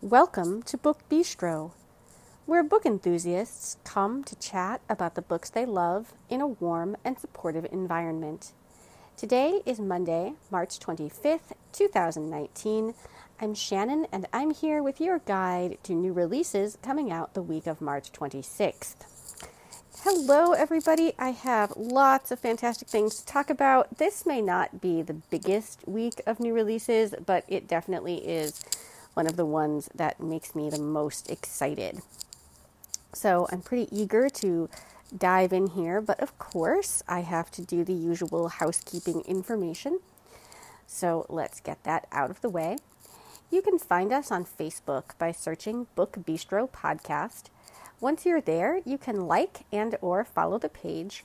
Welcome to Book Bistro, where book enthusiasts come to chat about the books they love in a warm and supportive environment. Today is Monday, March 25th, 2019. I'm Shannon, and I'm here with your guide to new releases coming out the week of March 26th. Hello, everybody. I have lots of fantastic things to talk about. This may not be the biggest week of new releases, but it definitely is one of the ones that makes me the most excited. So I'm pretty eager to dive in here, but of course, I have to do the usual housekeeping information. So let's get that out of the way. You can find us on Facebook by searching Book Bistro Podcast. Once you're there, you can like and or follow the page.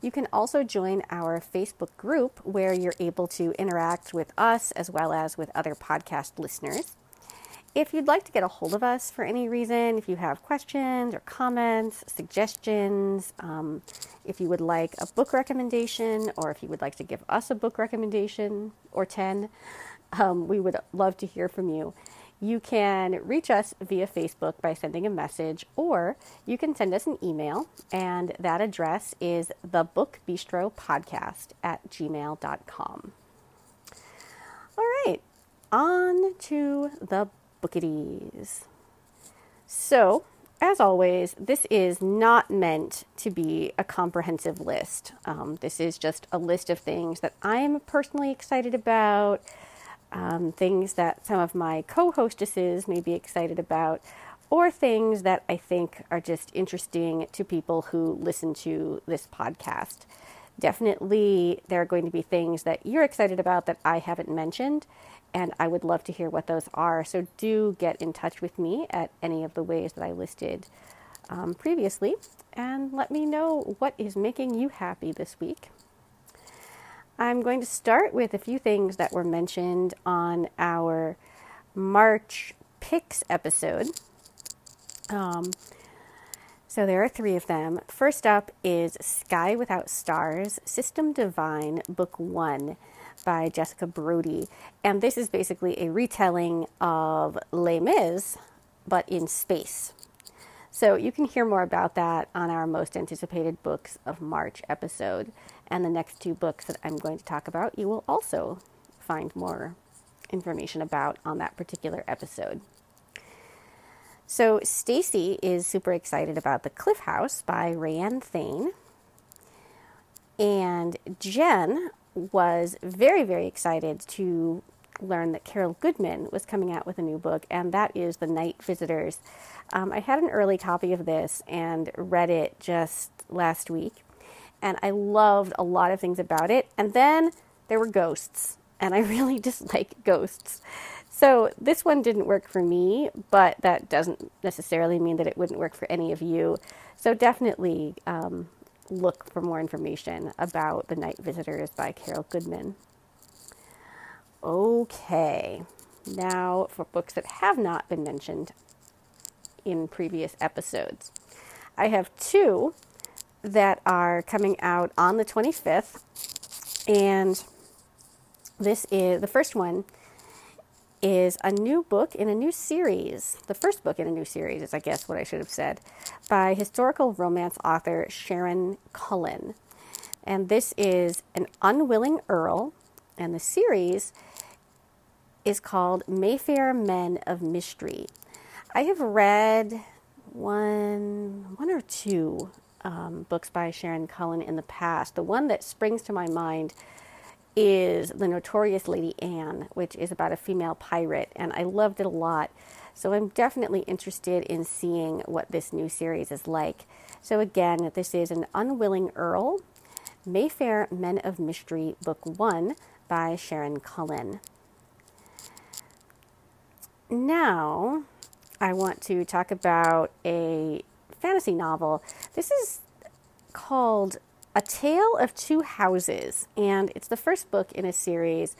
You can also join our Facebook group where you're able to interact with us as well as with other podcast listeners. If you'd like to get a hold of us for any reason, if you have questions or comments, suggestions, um, if you would like a book recommendation, or if you would like to give us a book recommendation or 10, um, we would love to hear from you. You can reach us via Facebook by sending a message, or you can send us an email, and that address is thebookbistropodcast at gmail.com. All right, on to the bookieties. So, as always, this is not meant to be a comprehensive list. Um, this is just a list of things that I'm personally excited about, um, things that some of my co hostesses may be excited about, or things that I think are just interesting to people who listen to this podcast. Definitely, there are going to be things that you're excited about that I haven't mentioned, and I would love to hear what those are. So do get in touch with me at any of the ways that I listed um, previously and let me know what is making you happy this week. I'm going to start with a few things that were mentioned on our March picks episode. Um, so there are three of them. First up is Sky Without Stars, System Divine, Book One by Jessica Brody. And this is basically a retelling of Les Mis, but in space. So you can hear more about that on our most anticipated books of March episode. And the next two books that I'm going to talk about, you will also find more information about on that particular episode. So Stacy is super excited about The Cliff House by RaeAnne Thayne. And Jen was very, very excited to learn that Carol Goodman was coming out with a new book, and that is The Night Visitors. Um, I had an early copy of this and read it just last week, and I loved a lot of things about it. And then there were ghosts, and I really dislike ghosts. So this one didn't work for me, but that doesn't necessarily mean that it wouldn't work for any of you. So definitely um, look for more information about The Night Visitors by Carol Goodman. Okay, now for books that have not been mentioned in previous episodes. I have two that are coming out on the 25th, and this is the first one is a new book in a new series. The first book in a new series is, I guess, what I should have said, by historical romance author Sharon Cullen. And this is An Unwilling Earl, and the series is called Mayfair Men of Mystery. I have read one, one or two um, books by Sharon Cullen in the past. The one that springs to my mind is The Notorious Lady Anne, which is about a female pirate, and I loved it a lot. So I'm definitely interested in seeing what this new series is like. So again, this is An Unwilling Earl, Mayfair Men of Mystery, Book 1 by Sharon Cullen. Now, I want to talk about a fantasy novel. This is called a Tale of Two Houses, and it's the first book in a series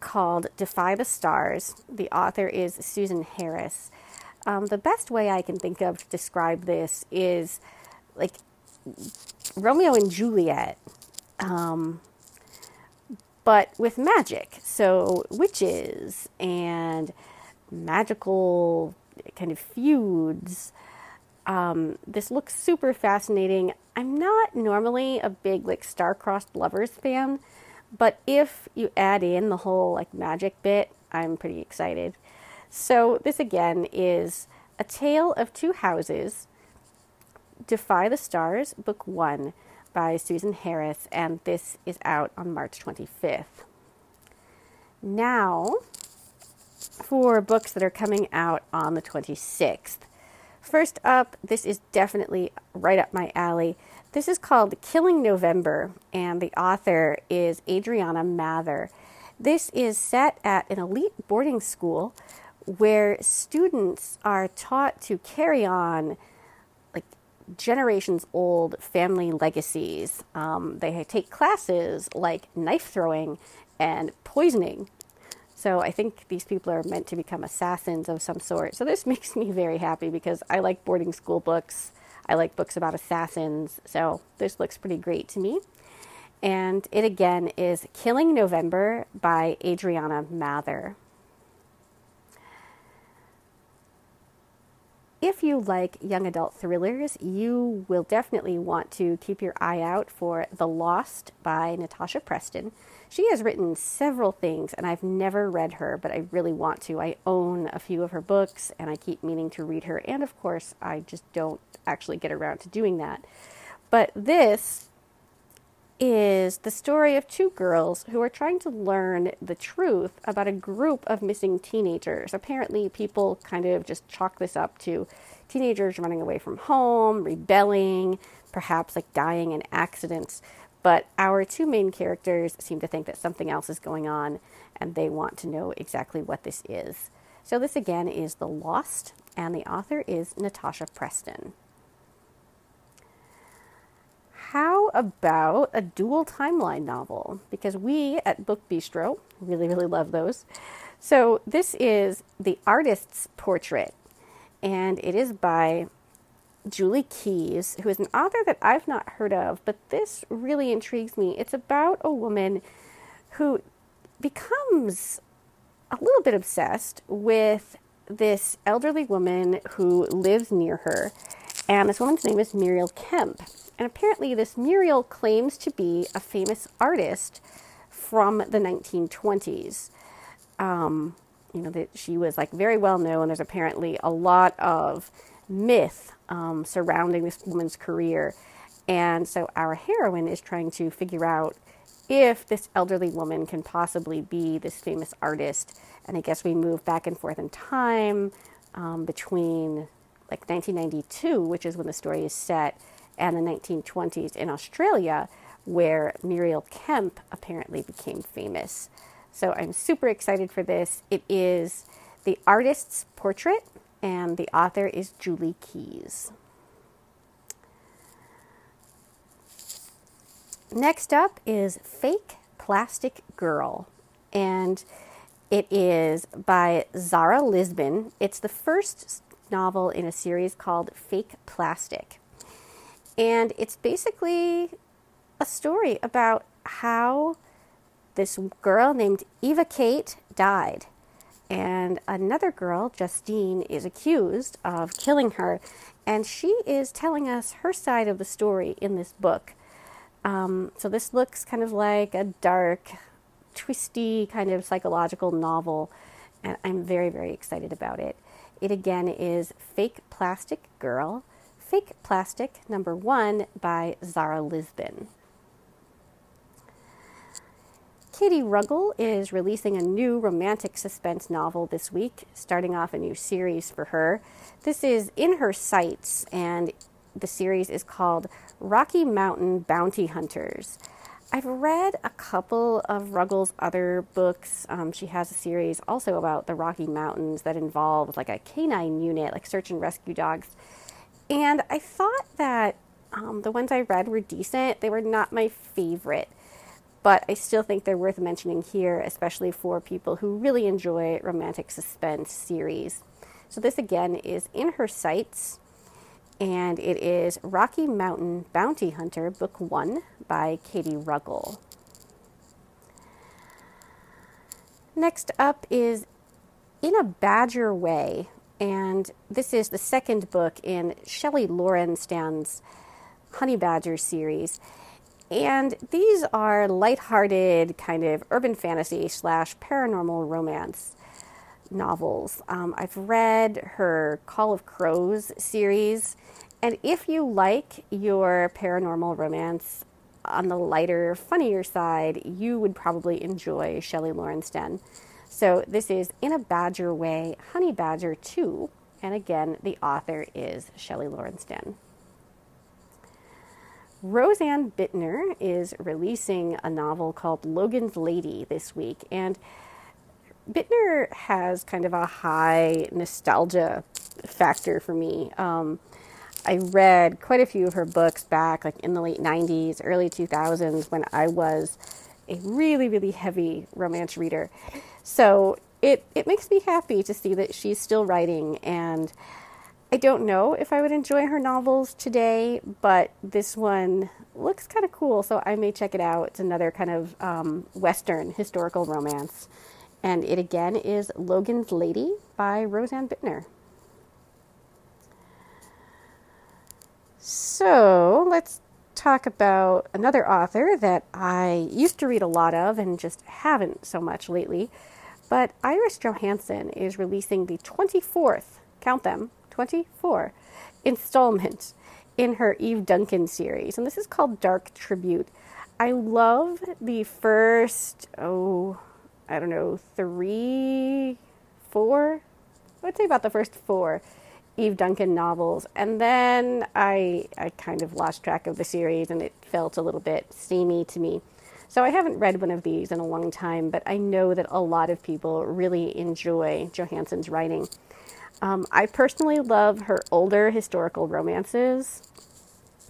called Defy the Stars. The author is Susan Harris. Um, the best way I can think of to describe this is like Romeo and Juliet, um, but with magic. So, witches and magical kind of feuds. Um, this looks super fascinating. I'm not normally a big like star-crossed lovers fan, but if you add in the whole like magic bit, I'm pretty excited. So this again is a tale of two houses. Defy the Stars, Book One, by Susan Harris, and this is out on March 25th. Now, for books that are coming out on the 26th. First up, this is definitely right up my alley. This is called Killing November, and the author is Adriana Mather. This is set at an elite boarding school where students are taught to carry on like generations old family legacies. Um, they take classes like knife throwing and poisoning so I think these people are meant to become assassins of some sort. So this makes me very happy because I like boarding school books. I like books about assassins. So this looks pretty great to me. And it again is Killing November by Adriana Mather. If you like young adult thrillers, you will definitely want to keep your eye out for The Lost by Natasha Preston. She has written several things, and I've never read her, but I really want to. I own a few of her books, and I keep meaning to read her. And of course, I just don't actually get around to doing that. But this is the story of two girls who are trying to learn the truth about a group of missing teenagers. Apparently, people kind of just chalk this up to teenagers running away from home, rebelling, perhaps like dying in accidents. But our two main characters seem to think that something else is going on and they want to know exactly what this is. So, this again is The Lost, and the author is Natasha Preston. How about a dual timeline novel? Because we at Book Bistro really, really love those. So, this is The Artist's Portrait, and it is by Julie Keys, who is an author that I've not heard of, but this really intrigues me. It's about a woman who becomes a little bit obsessed with this elderly woman who lives near her. And this woman's name is Muriel Kemp. And apparently, this Muriel claims to be a famous artist from the 1920s. Um, you know, that she was like very well known. There's apparently a lot of myth um, surrounding this woman's career. And so our heroine is trying to figure out if this elderly woman can possibly be this famous artist. And I guess we move back and forth in time um, between like 1992, which is when the story is set, and the 1920s in Australia, where Muriel Kemp apparently became famous. So I'm super excited for this. It is the artist's portrait and the author is Julie Keys. Next up is Fake Plastic Girl, and it is by Zara Lisbon. It's the first novel in a series called Fake Plastic. And it's basically a story about how this girl named Eva Kate died and another girl, Justine, is accused of killing her, and she is telling us her side of the story in this book. Um, so this looks kind of like a dark, twisty kind of psychological novel, and I'm very, very excited about it. It again is Fake Plastic Girl, Fake Plastic number one by Zara Lisbon. Katie Ruggle is releasing a new romantic suspense novel this week, starting off a new series for her. This is in her sights, and the series is called Rocky Mountain Bounty Hunters. I've read a couple of Ruggle's other books. Um, she has a series also about the Rocky Mountains that involved like a canine unit, like search and rescue dogs. And I thought that um, the ones I read were decent. They were not my favorite but I still think they're worth mentioning here, especially for people who really enjoy romantic suspense series. So, this again is in her sights, and it is Rocky Mountain Bounty Hunter, Book One by Katie Ruggle. Next up is In a Badger Way, and this is the second book in Shelly Laurenston's Honey Badger series. And these are lighthearted, kind of urban fantasy slash paranormal romance novels. Um, I've read her Call of Crows series, and if you like your paranormal romance on the lighter, funnier side, you would probably enjoy Shelly Laurenston. So this is In a Badger Way, Honey Badger 2, and again, the author is Shelly Laurenston. Rosanne Bittner is releasing a novel called Logan's Lady this week, and Bittner has kind of a high nostalgia factor for me. Um, I read quite a few of her books back, like in the late 90s, early 2000s, when I was a really, really heavy romance reader. So it, it makes me happy to see that she's still writing and I don't know if I would enjoy her novels today, but this one looks kind of cool, so I may check it out. It's another kind of um, Western historical romance. And it again is Logan's Lady by Rosanne Bittner. So let's talk about another author that I used to read a lot of and just haven't so much lately. But Iris Johansen is releasing the 24th, count them, 24 installment in her Eve Duncan series. And this is called Dark Tribute. I love the first, oh, I don't know, three, four, I'd say about the first four Eve Duncan novels. And then I, I kind of lost track of the series and it felt a little bit samey to me. So I haven't read one of these in a long time, but I know that a lot of people really enjoy Johansen's writing. Um, I personally love her older historical romances,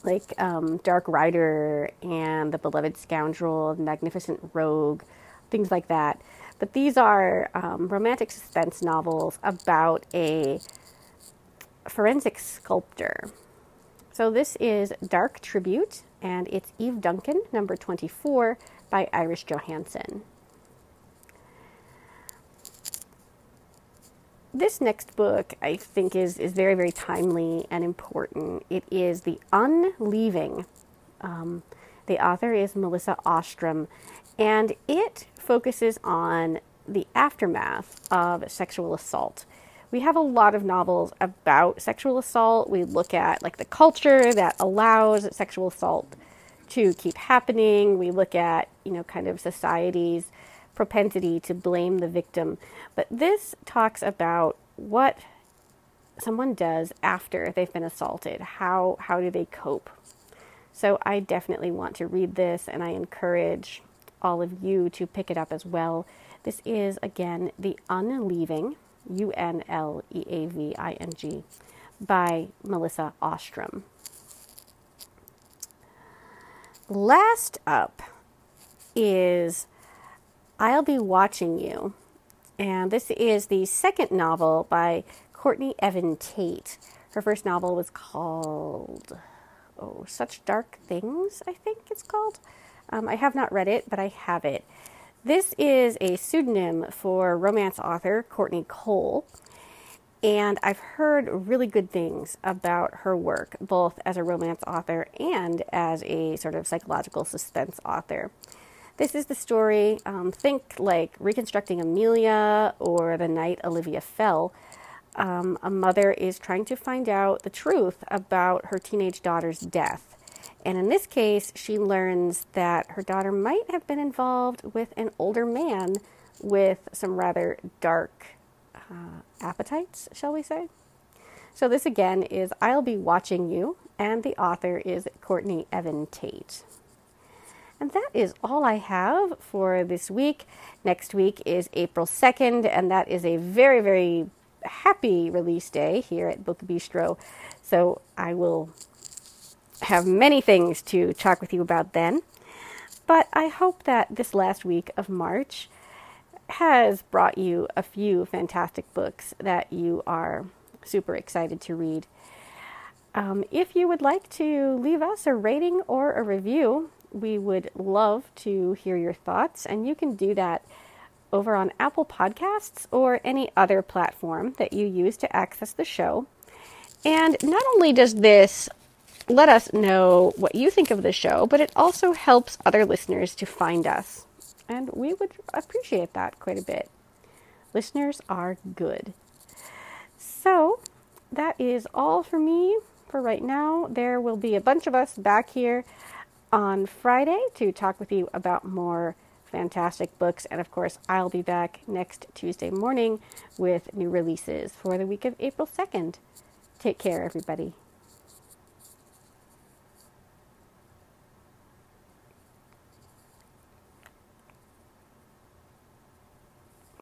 like um, Dark Rider and The Beloved Scoundrel, The Magnificent Rogue, things like that. But these are um, romantic suspense novels about a forensic sculptor. So this is Dark Tribute, and it's Eve Duncan, number 24, by Iris Johansen. this next book I think is is very very timely and important. It is the Unleaving. Um, the author is Melissa Ostrom, and it focuses on the aftermath of sexual assault. We have a lot of novels about sexual assault. We look at like the culture that allows sexual assault to keep happening. We look at, you know, kind of society's propensity to blame the victim. But this talks about what someone does after they've been assaulted. How how do they cope? So I definitely want to read this and I encourage all of you to pick it up as well. This is again The Unleaving, U N L E A V I N G by Melissa Ostrom. Last up is I'll Be Watching You. And this is the second novel by Courtney Evan Tate. Her first novel was called, oh, Such Dark Things, I think it's called. Um, I have not read it, but I have it. This is a pseudonym for romance author Courtney Cole. And I've heard really good things about her work, both as a romance author and as a sort of psychological suspense author. This is the story, um, think like reconstructing Amelia or the night Olivia fell. Um, a mother is trying to find out the truth about her teenage daughter's death. And in this case, she learns that her daughter might have been involved with an older man with some rather dark uh, appetites, shall we say. So, this again is I'll Be Watching You, and the author is Courtney Evan Tate. And that is all I have for this week. Next week is April 2nd, and that is a very, very happy release day here at Book Bistro. So I will have many things to talk with you about then. But I hope that this last week of March has brought you a few fantastic books that you are super excited to read. Um, if you would like to leave us a rating or a review, we would love to hear your thoughts, and you can do that over on Apple Podcasts or any other platform that you use to access the show. And not only does this let us know what you think of the show, but it also helps other listeners to find us. And we would appreciate that quite a bit. Listeners are good. So, that is all for me for right now. There will be a bunch of us back here on Friday to talk with you about more fantastic books. And of course, I'll be back next Tuesday morning with new releases for the week of April 2nd. Take care, everybody.